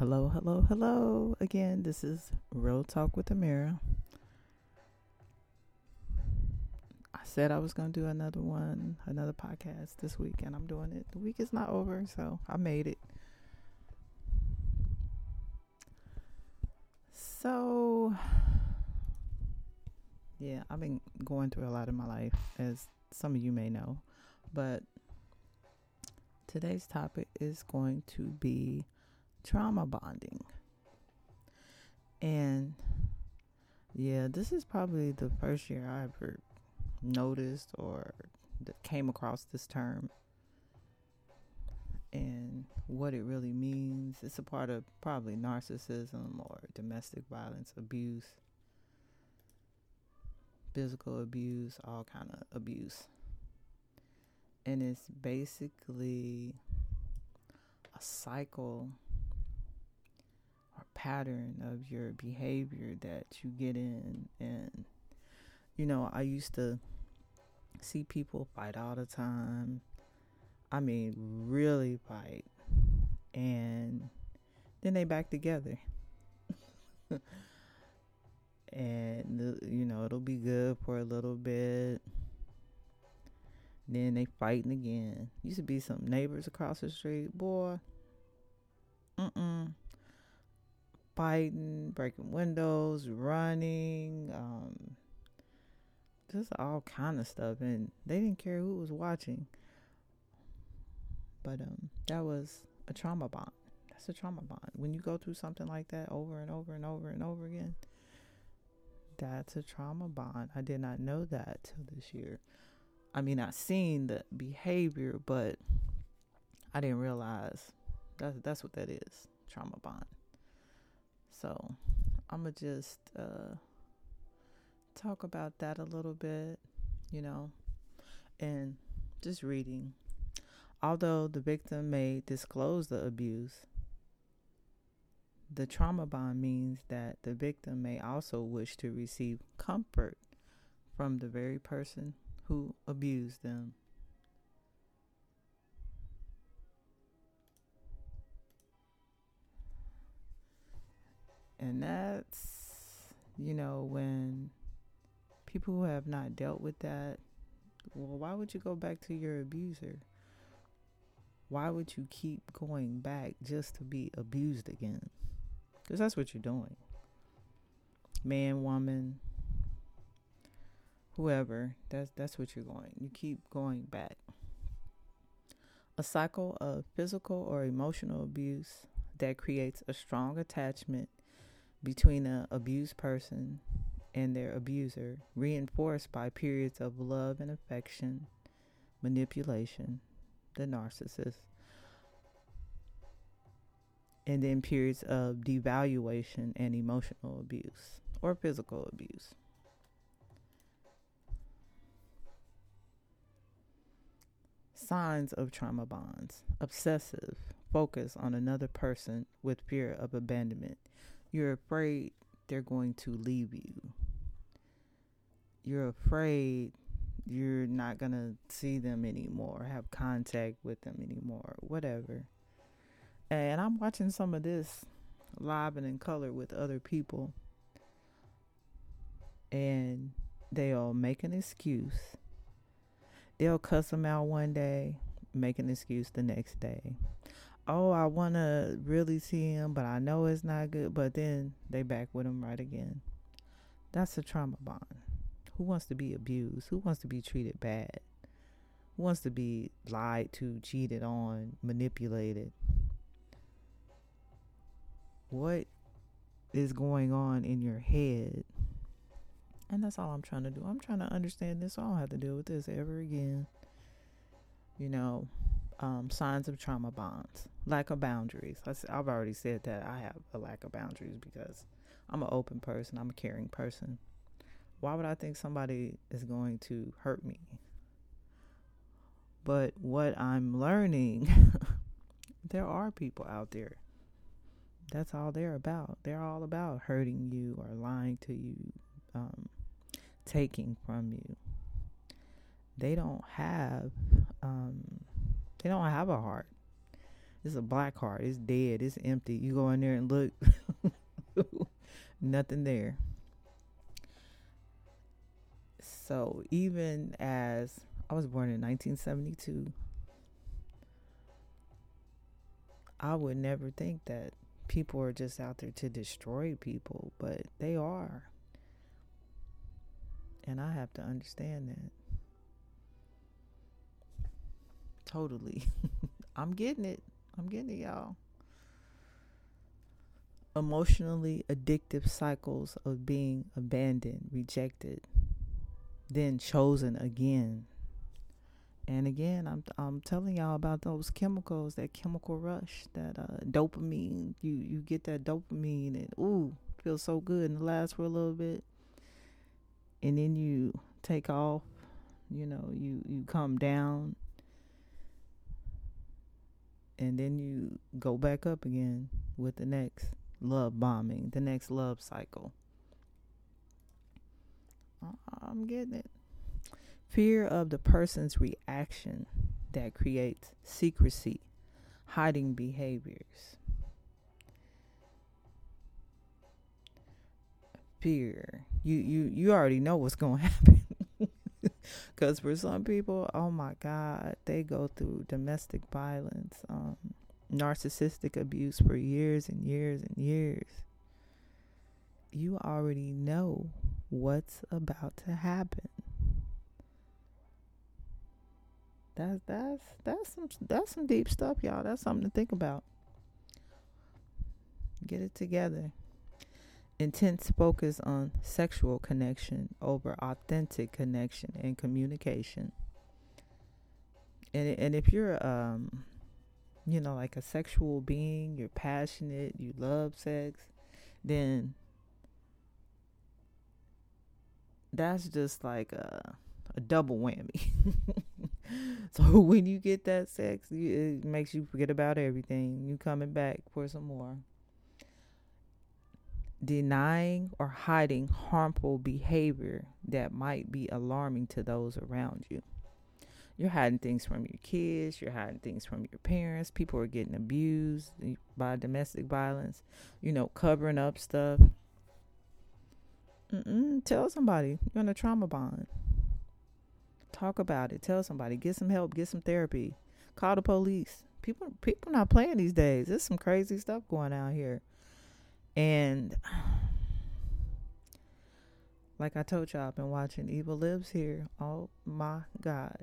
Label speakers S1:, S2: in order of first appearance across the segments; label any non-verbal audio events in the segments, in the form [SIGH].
S1: Hello, hello, hello. Again, this is Real Talk with Amira. I said I was going to do another one, another podcast this week, and I'm doing it. The week is not over, so I made it. So, yeah, I've been going through a lot in my life, as some of you may know, but today's topic is going to be trauma bonding. And yeah, this is probably the first year I ever noticed or came across this term and what it really means. It's a part of probably narcissism or domestic violence, abuse, physical abuse, all kind of abuse. And it's basically a cycle pattern of your behavior that you get in and you know i used to see people fight all the time. I mean really fight and then they back together. [LAUGHS] And uh, you know it'll be good for a little bit. Then they fighting again. Used to be some neighbors across the street. Boy fighting, breaking windows, running, um, just all kind of stuff. And they didn't care who was watching. But um, that was a trauma bond. That's a trauma bond. When you go through something like that over and over and over and over again, that's a trauma bond. I did not know that till this year. I mean, I've seen the behavior, but I didn't realize that's that's what that is. Trauma bond. So I'm going to just uh, talk about that a little bit, you know, and just reading. Although the victim may disclose the abuse, the trauma bond means that the victim may also wish to receive comfort from the very person who abused them. And that's, you know, when people who have not dealt with that, well, why would you go back to your abuser? Why would you keep going back just to be abused again? Because that's what you're doing. Man, woman, whoever, that's that's what you're going. You keep going back. A cycle of physical or emotional abuse that creates a strong attachment between an abused person and their abuser, reinforced by periods of love and affection, manipulation, the narcissist, and then periods of devaluation and emotional abuse or physical abuse. Signs of trauma bonds. Obsessive, focus on another person with fear of abandonment you're afraid they're going to leave you. You're afraid you're not going to see them anymore, have contact with them anymore, whatever. And I'm watching some of this live and in color with other people. And they'll make an excuse. They'll cuss them out one day, make an excuse the next day oh, I want to really see him, but I know it's not good. But then they back with him right again. That's a trauma bond. Who wants to be abused? Who wants to be treated bad? Who wants to be lied to, cheated on, manipulated? What is going on in your head? And that's all I'm trying to do. I'm trying to understand this. So I don't have to deal with this ever again. You know, um, signs of trauma bonds, lack of boundaries. I, have already said that I have a lack of boundaries because I'm an open person, I'm a caring person. Why would I think somebody is going to hurt me? But what I'm learning, [LAUGHS] there are people out there. That's all they're about. They're all about hurting you or lying to you, um, taking from you. They don't have um, they don't have a heart. It's a black heart. It's dead. It's empty. You go in there and look, [LAUGHS] nothing there. So even as I was born in 1972, I would never think that people are just out there to destroy people, but they are. And I have to understand that. Totally. [LAUGHS] I'm getting it. I'm getting it, y'all. Emotionally addictive cycles of being abandoned, rejected, then chosen again. And again, I'm I'm telling y'all about those chemicals, that chemical rush, that uh, dopamine. You you get that dopamine and ooh, feels so good and it lasts for a little bit. And then you take off, you know, you you come down and then you go back up again with the next love bombing, the next love cycle. Uh, I'm getting it. Fear of the person's reaction that creates secrecy, hiding behaviors. Fear. You you you already know what's going [LAUGHS] to happen. [LAUGHS] Because for some people, oh my God, they go through domestic violence, um, narcissistic abuse for years and years and years. You already know what's about to happen. That's that's that's some that's some deep stuff, y'all. That's something to think about. Get it together intense focus on sexual connection over authentic connection and communication. And and if you're um you know like a sexual being, you're passionate, you love sex, then that's just like a a double whammy. [LAUGHS] so when you get that sex, it makes you forget about everything. You coming back for some more denying or hiding harmful behavior that might be alarming to those around you. You're hiding things from your kids, you're hiding things from your parents. People are getting abused by domestic violence, you know, covering up stuff. Mm-mm, tell somebody you're in a trauma bond. Talk about it. Tell somebody. Get some help. Get some therapy. Call the police. People, people not playing these days. There's some crazy stuff going out here. And [SIGHS] like I told y'all, I've been watching Evil Lives Here. Oh my God.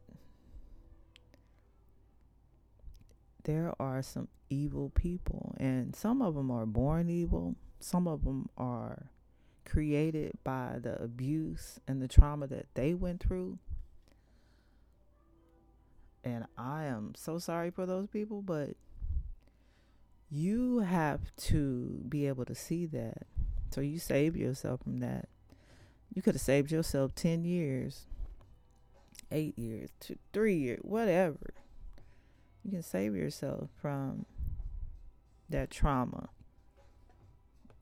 S1: There are some evil people, and some of them are born evil, some of them are created by the abuse and the trauma that they went through. And I am so sorry for those people, but you have to be able to see that. So you save yourself from that. You could have saved yourself 10 years, eight years, two, three years, whatever. You can save yourself from that trauma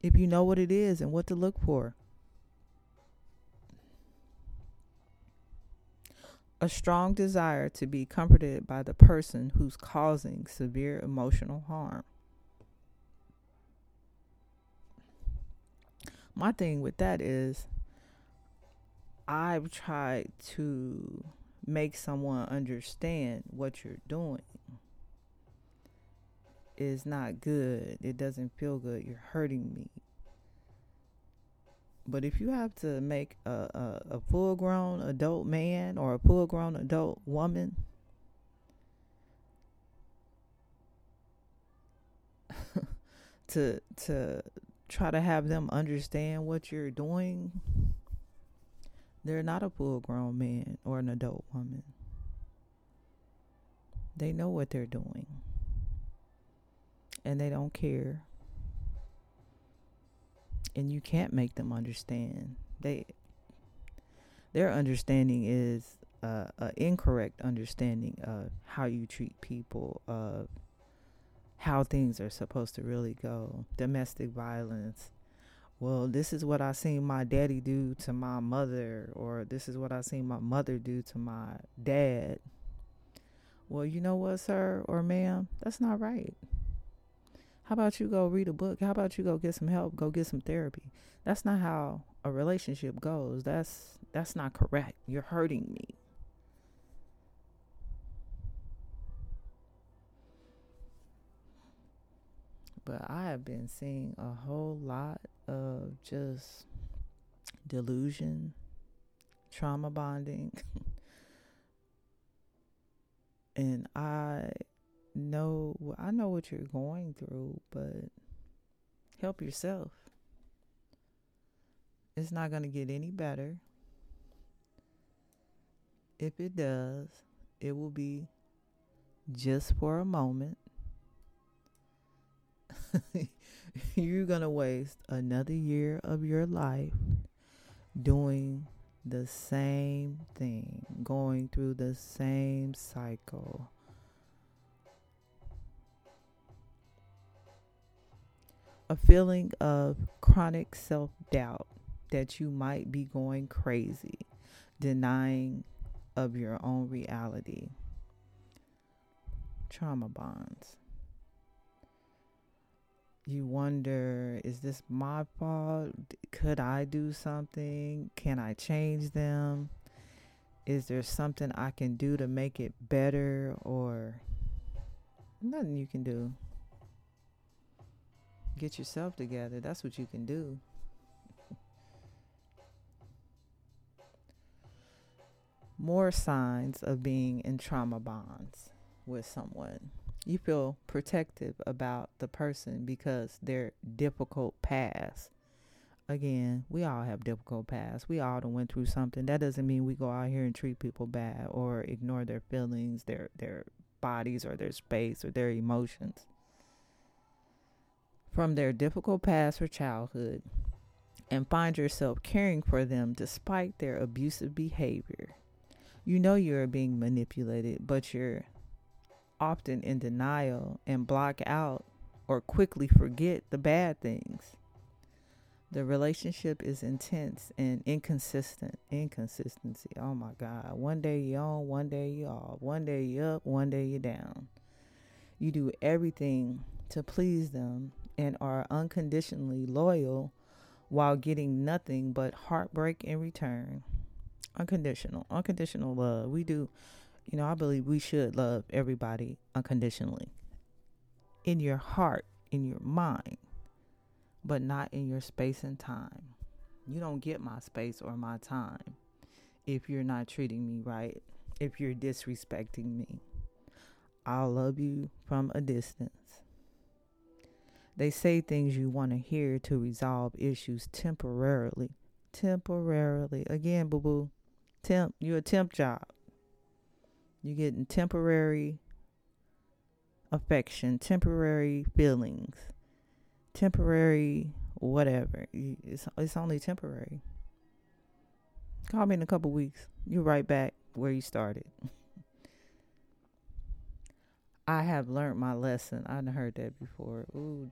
S1: if you know what it is and what to look for. A strong desire to be comforted by the person who's causing severe emotional harm. My thing with that is I've tried to make someone understand what you're doing is not good. It doesn't feel good. You're hurting me. But if you have to make a, a, a full grown adult man or a full grown adult woman [LAUGHS] to to try to have them understand what you're doing, they're not a full grown man or an adult woman. They know what they're doing. And they don't care. And you can't make them understand. They their understanding is uh, an incorrect understanding of how you treat people, of how things are supposed to really go. Domestic violence. Well, this is what I seen my daddy do to my mother, or this is what I seen my mother do to my dad. Well, you know what, sir or ma'am? That's not right. How about you go read a book? How about you go get some help? Go get some therapy. That's not how a relationship goes. That's that's not correct. You're hurting me. But I have been seeing a whole lot of just delusion, trauma bonding. [LAUGHS] and I know I know what you're going through, but help yourself. It's not going to get any better. If it does, it will be just for a moment. [LAUGHS] You're going to waste another year of your life doing the same thing, going through the same cycle a feeling of chronic self doubt that you might be going crazy, denying of your own reality. Trauma bonds. You wonder, is this my fault? Could I do something? Can I change them? Is there something I can do to make it better or nothing you can do? Get yourself together. That's what you can do. More signs of being in trauma bonds with someone. You feel protective about the person because their difficult past. Again, we all have difficult past. We all done went through something. That doesn't mean we go out here and treat people bad or ignore their feelings, their their bodies or their space or their emotions from their difficult past or childhood and find yourself caring for them despite their abusive behavior. You know you're being manipulated, but you're often in denial and block out or quickly forget the bad things. The relationship is intense and inconsistent. Inconsistency. Oh my God. One day you on, one day you off. One day you up, one day you down. You do everything to please them and are unconditionally loyal while getting nothing but heartbreak in return. Unconditional, unconditional love. We do, you know, I believe we should love everybody unconditionally in your heart, in your mind, but not in your space and time. You don't get my space or my time if you're not treating me right, if you're disrespecting me. I'll love you from a distance. They say things you want to hear to resolve issues temporarily. Temporarily. Again, boo boo. Temp. You're a temp job. You're getting temporary affection, temporary feelings, temporary whatever. It's, it's only temporary. Call me in a couple weeks. You're right back where you started. [LAUGHS] I have learned my lesson. I've heard that before. Ooh,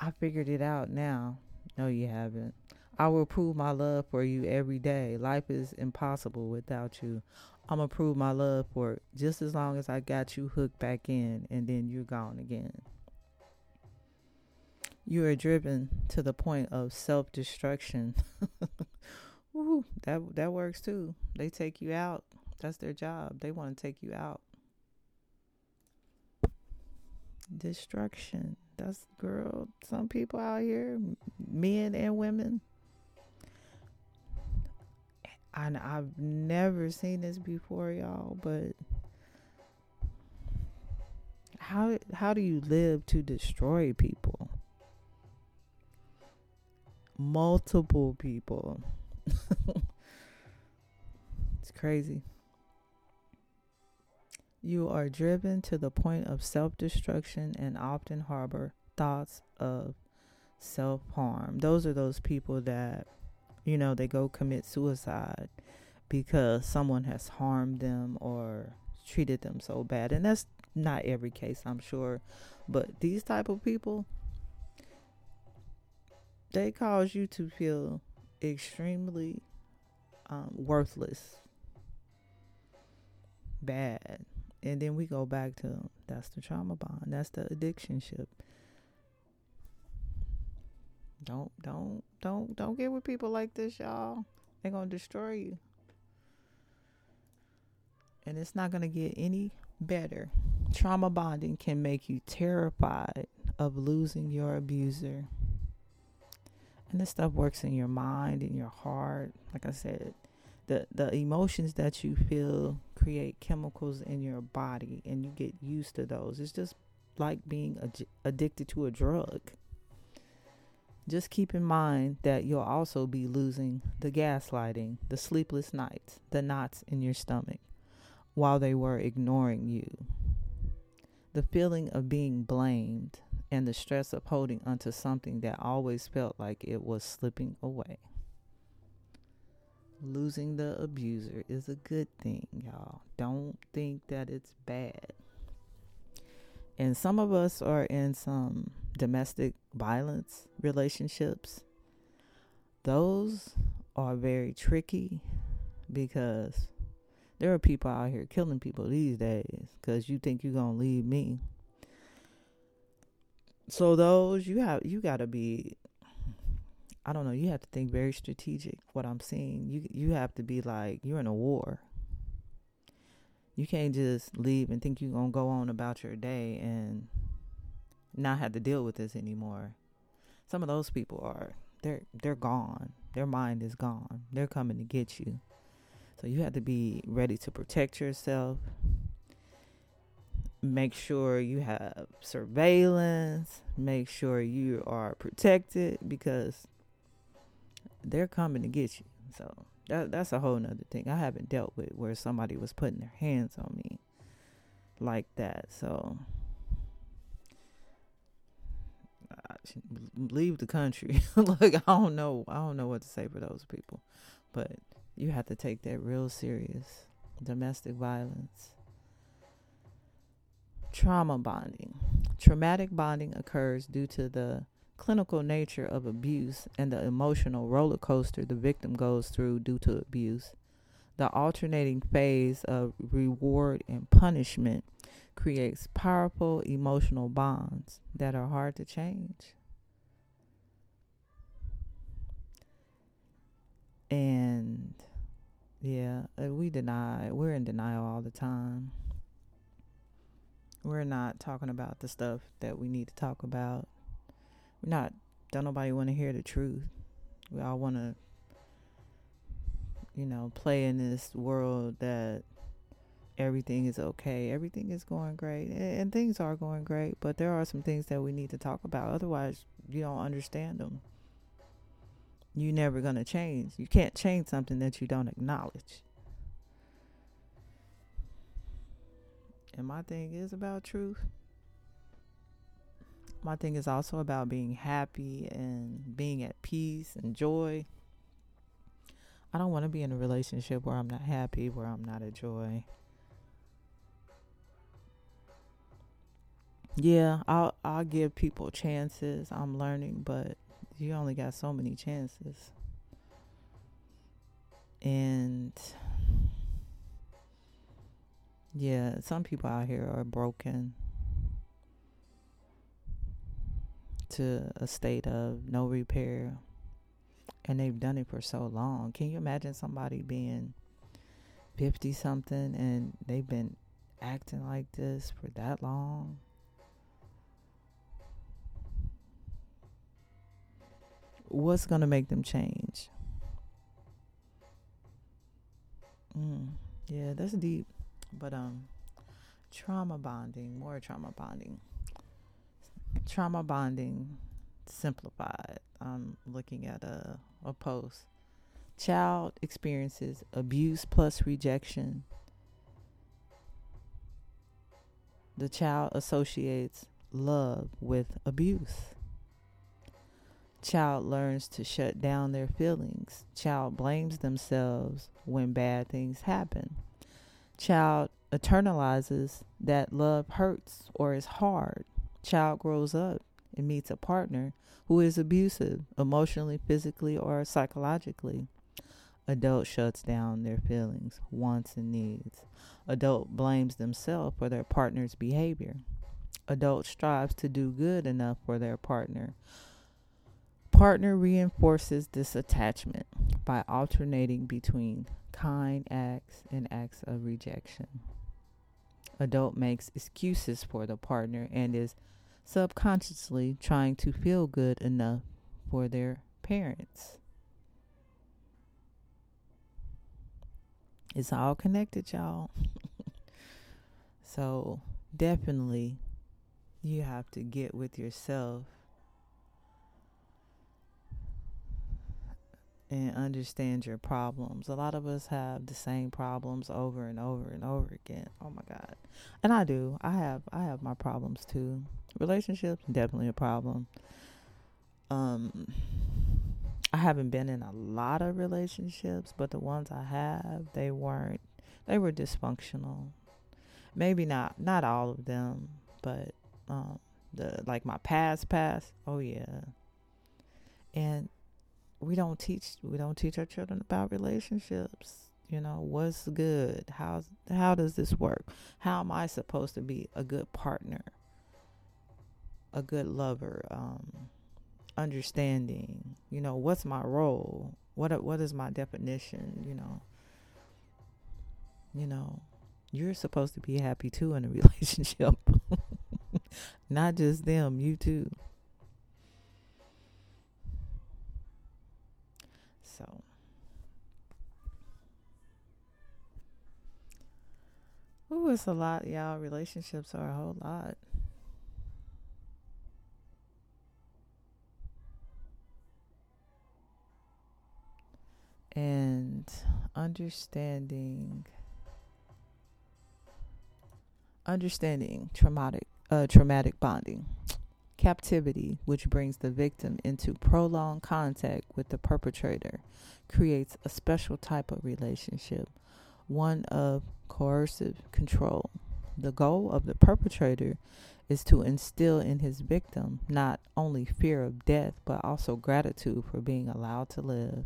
S1: I figured it out now. No, you haven't. I will prove my love for you every day. Life is impossible without you. I'm to prove my love for it just as long as I got you hooked back in and then you're gone again. You are driven to the point of self destruction. [LAUGHS] that that works too. They take you out. That's their job. They want to take you out. Destruction. That's girl. Some people out here, men and women. And I've never seen this before, y'all. But how how do you live to destroy people? Multiple people. [LAUGHS] it's crazy. You are driven to the point of self destruction and often harbor thoughts of self harm. Those are those people that, you know, they go commit suicide because someone has harmed them or treated them so bad. And that's not every case, I'm sure. But these type of people, they cause you to feel extremely um, worthless bad. And then we go back to that's the trauma bond. That's the addiction ship. Don't don't don't don't get with people like this, y'all. They're gonna destroy you. And it's not gonna get any better. Trauma bonding can make you terrified of losing your abuser. And this stuff works in your mind, in your heart. Like I said, the the emotions that you feel create chemicals in your body and you get used to those. It's just like being ad- addicted to a drug. Just keep in mind that you'll also be losing the gaslighting, the sleepless nights, the knots in your stomach while they were ignoring you. The feeling of being blamed and the stress of holding onto something that always felt like it was slipping away. Losing the abuser is a good thing, y'all. Don't think that it's bad. And some of us are in some domestic violence relationships. Those are very tricky because there are people out here killing people these days because you think you're going to leave me. So those you have you got to be I don't know, you have to think very strategic what I'm seeing. You you have to be like you're in a war. You can't just leave and think you're going to go on about your day and not have to deal with this anymore. Some of those people are they're they're gone. Their mind is gone. They're coming to get you. So you have to be ready to protect yourself. Make sure you have surveillance. Make sure you are protected because they're coming to get you. So that that's a whole nother thing. I haven't dealt with where somebody was putting their hands on me like that. So leave the country. [LAUGHS] Look, I don't know. I don't know what to say for those people, but you have to take that real serious. Domestic violence, trauma bonding. Traumatic bonding occurs due to the clinical nature of abuse and the emotional roller coaster the victim goes through due to abuse. The alternating phase of reward and punishment creates powerful emotional bonds that are hard to change. And yeah, uh, we deny, we're in denial all the time. We're not talking about the stuff that we need to talk about. We're not, don't nobody want to hear the truth. We all want to, you know, play in this world that everything is okay. Everything is going great. And, things are going great, but there are some things that we need to talk about. Otherwise, you don't understand them. You're never going to change. You can't change something that you don't acknowledge. And my thing is about truth. My thing is also about being happy and being at peace and joy. I don't want to be in a relationship where I'm not happy, where I'm not at joy. Yeah, I'll I'll give people chances. I'm learning, but you only got so many chances. And yeah, some people out here are broken to a state of no repair. And they've done it for so long. Can you imagine somebody being 50 something and they've been acting like this for that long? what's going to make them change? Mm, yeah, that's deep. But um trauma bonding, more trauma bonding. Trauma bonding simplified. I'm looking at a a post. Child experiences abuse plus rejection. The child associates love with abuse. Child learns to shut down their feelings. Child blames themselves when bad things happen. Child internalizes that love hurts or is hard. Child grows up and meets a partner who is abusive emotionally, physically, or psychologically. Adult shuts down their feelings, wants, and needs. Adult blames themselves for their partner's behavior. Adult strives to do good enough for their partner. Partner reinforces this attachment by alternating between kind acts and acts of rejection. Adult makes excuses for the partner and is subconsciously trying to feel good enough for their parents. It's all connected, y'all. [LAUGHS] so, definitely, you have to get with yourself and understand your problems. A lot of us have the same problems over and over and over again. Oh my god. And I do. I have I have my problems too. Relationships definitely a problem. Um I haven't been in a lot of relationships, but the ones I have, they weren't they were dysfunctional. Maybe not not all of them, but um the like my past past, oh yeah. And we don't teach we don't teach our children about relationships. You know, what's good? How's how does this work? How am I supposed to be a good partner? A good lover? Um understanding you know what's my role what what is my definition you know you know you're supposed to be happy too in a [LAUGHS] relationship not just them you too so Ooh, it's a lot, y'all. Relationships are a whole lot. and understanding understanding traumatic uh, traumatic bonding captivity which brings the victim into prolonged contact with the perpetrator creates a special type of relationship one of coercive control. The goal of the perpetrator is to instill in his victim not only fear of death but also gratitude for being allowed to live.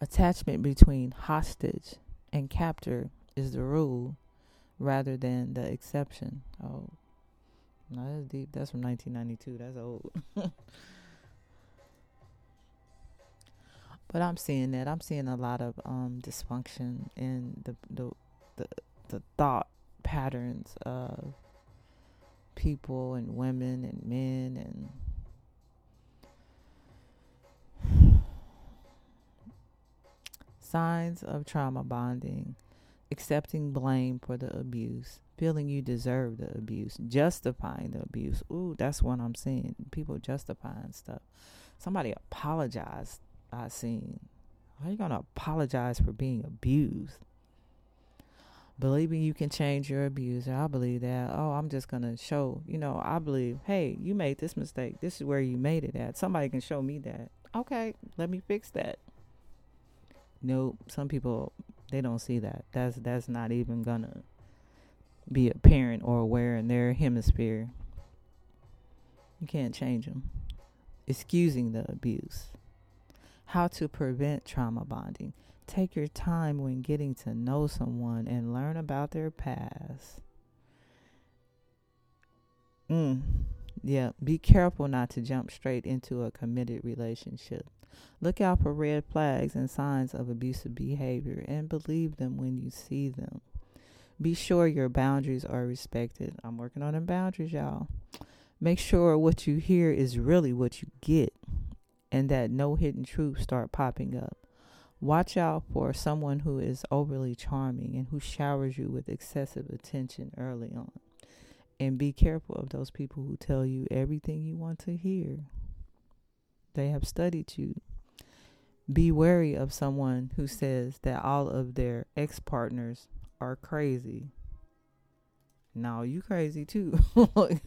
S1: Attachment between hostage and captor is the rule rather than the exception. Oh, no, that's deep. That's from 1992. That's old. [LAUGHS] but I'm seeing that. I'm seeing a lot of um, dysfunction in the, the the the thought patterns of people and women and men and [SIGHS] Signs of trauma bonding accepting blame for the abuse, feeling you deserve the abuse, justifying the abuse. Ooh, that's what I'm seeing. People justifying stuff. Somebody apologized. I seen. How are you gonna apologize for being abused? Believing you can change your abuser. I believe that. Oh, I'm just gonna show. You know, I believe. Hey, you made this mistake. This is where you made it at. Somebody can show me that. Okay, let me fix that. Nope. Some people they don't see that. That's that's not even gonna be apparent or aware in their hemisphere. You can't change them. Excusing the abuse. How to prevent trauma bonding. Take your time when getting to know someone and learn about their past. Mm. Yeah, be careful not to jump straight into a committed relationship. Look out for red flags and signs of abusive behavior and believe them when you see them. Be sure your boundaries are respected. I'm working on them boundaries, y'all. Make sure what you hear is really what you get and that no hidden truths start popping up. Watch out for someone who is overly charming and who showers you with excessive attention early on. And be careful of those people who tell you everything you want to hear. They have studied you. Be wary of someone who says that all of their ex partners are crazy. Now you crazy too. [LAUGHS]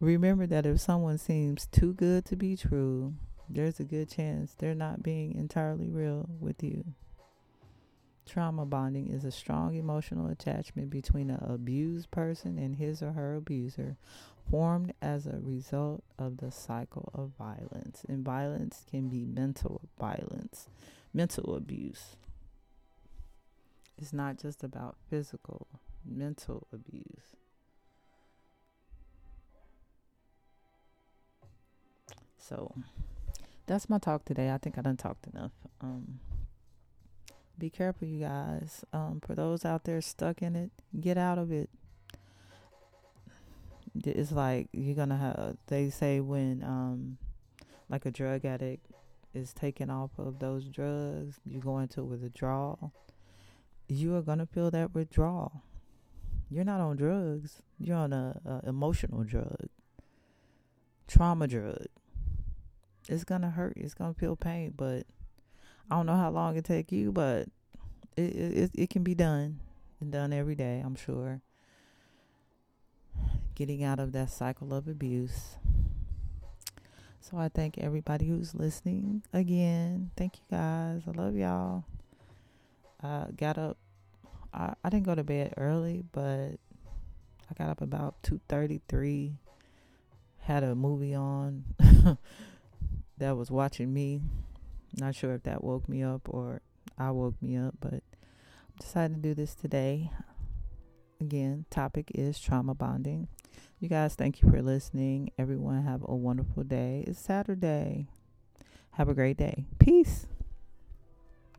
S1: Remember that if someone seems too good to be true, there's a good chance they're not being entirely real with you. Trauma bonding is a strong emotional attachment between an abused person and his or her abuser, formed as a result of the cycle of violence. And violence can be mental violence, mental abuse. It's not just about physical, mental abuse. So that's my talk today. I think I done talked enough. Um, be careful, you guys. Um, for those out there stuck in it, get out of it. It's like you're gonna have. They say when, um, like a drug addict is taken off of those drugs, you go into withdrawal. You are gonna feel that withdrawal. You're not on drugs. You're on a, a emotional drug, trauma drug. It's gonna hurt. It's gonna feel pain, but I don't know how long it take you, but it it it can be done and done every day. I'm sure. Getting out of that cycle of abuse. So I thank everybody who's listening again. Thank you guys. I love y'all. I got up. I, I didn't go to bed early, but I got up about two thirty three. Had a movie on [LAUGHS] that was watching me not sure if that woke me up or I woke me up, but decided to do this today. Again, topic is trauma bonding. You guys, thank you for listening. Everyone have a wonderful day. It's Saturday. Have a great day. Peace.